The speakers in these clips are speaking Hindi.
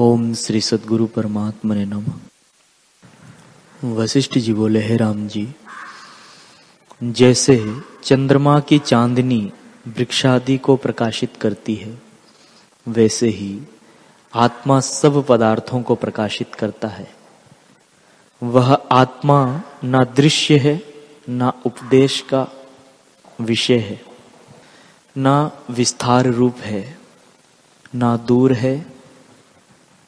ओम श्री सदगुरु परमात्मा ने नम। वशिष्ठ जी बोले, हे राम जी, जैसे चंद्रमा की चांदनी वृक्षादि को प्रकाशित करती है, वैसे ही आत्मा सब पदार्थों को प्रकाशित करता है। वह आत्मा ना दृश्य है, ना उपदेश का विषय है, ना विस्तार रूप है, ना दूर है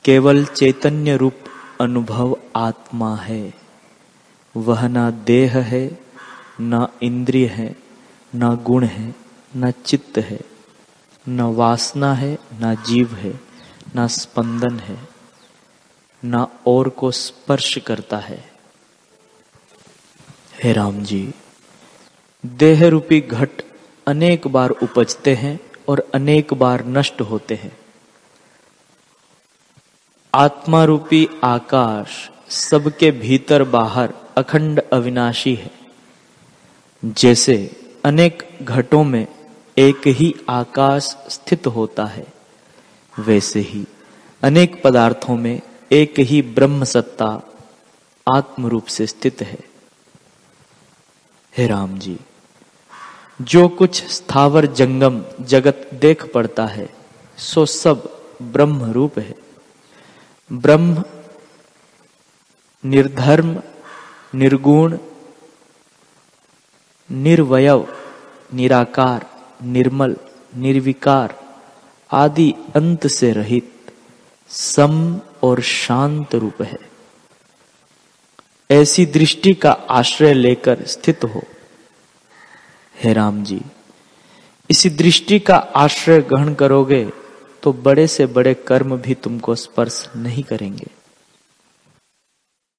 केवल चैतन्य रूप अनुभव आत्मा है। वह ना देह है, ना इंद्रिय है, ना गुण है, ना चित्त है। न वासना है, ना जीव है, ना स्पंदन है, ना और को स्पर्श करता है। हे राम जी, देह रूपी घट अनेक बार उपजते हैं और अनेक बार नष्ट होते हैं। आत्मा रूपी आकाश सबके भीतर बाहर अखंड अविनाशी है। जैसे अनेक घटों में एक ही आकाश स्थित होता है, वैसे ही अनेक पदार्थों में एक ही ब्रह्म सत्ता आत्म रूप से स्थित है। हे राम जी, जो कुछ स्थावर जंगम जगत देख पड़ता है, सो सब ब्रह्म रूप है। ब्रह्म, निर्धर्म, निर्गुण, निर्वयव, निराकार, निर्मल, निर्विकार आदि अंत से रहित सम और शांत रूप है। ऐसी दृष्टि का आश्रय लेकर स्थित हो। हे राम जी, इसी दृष्टि का आश्रय ग्रहण करोगे तो बड़े से बड़े कर्म भी तुमको स्पर्श नहीं करेंगे।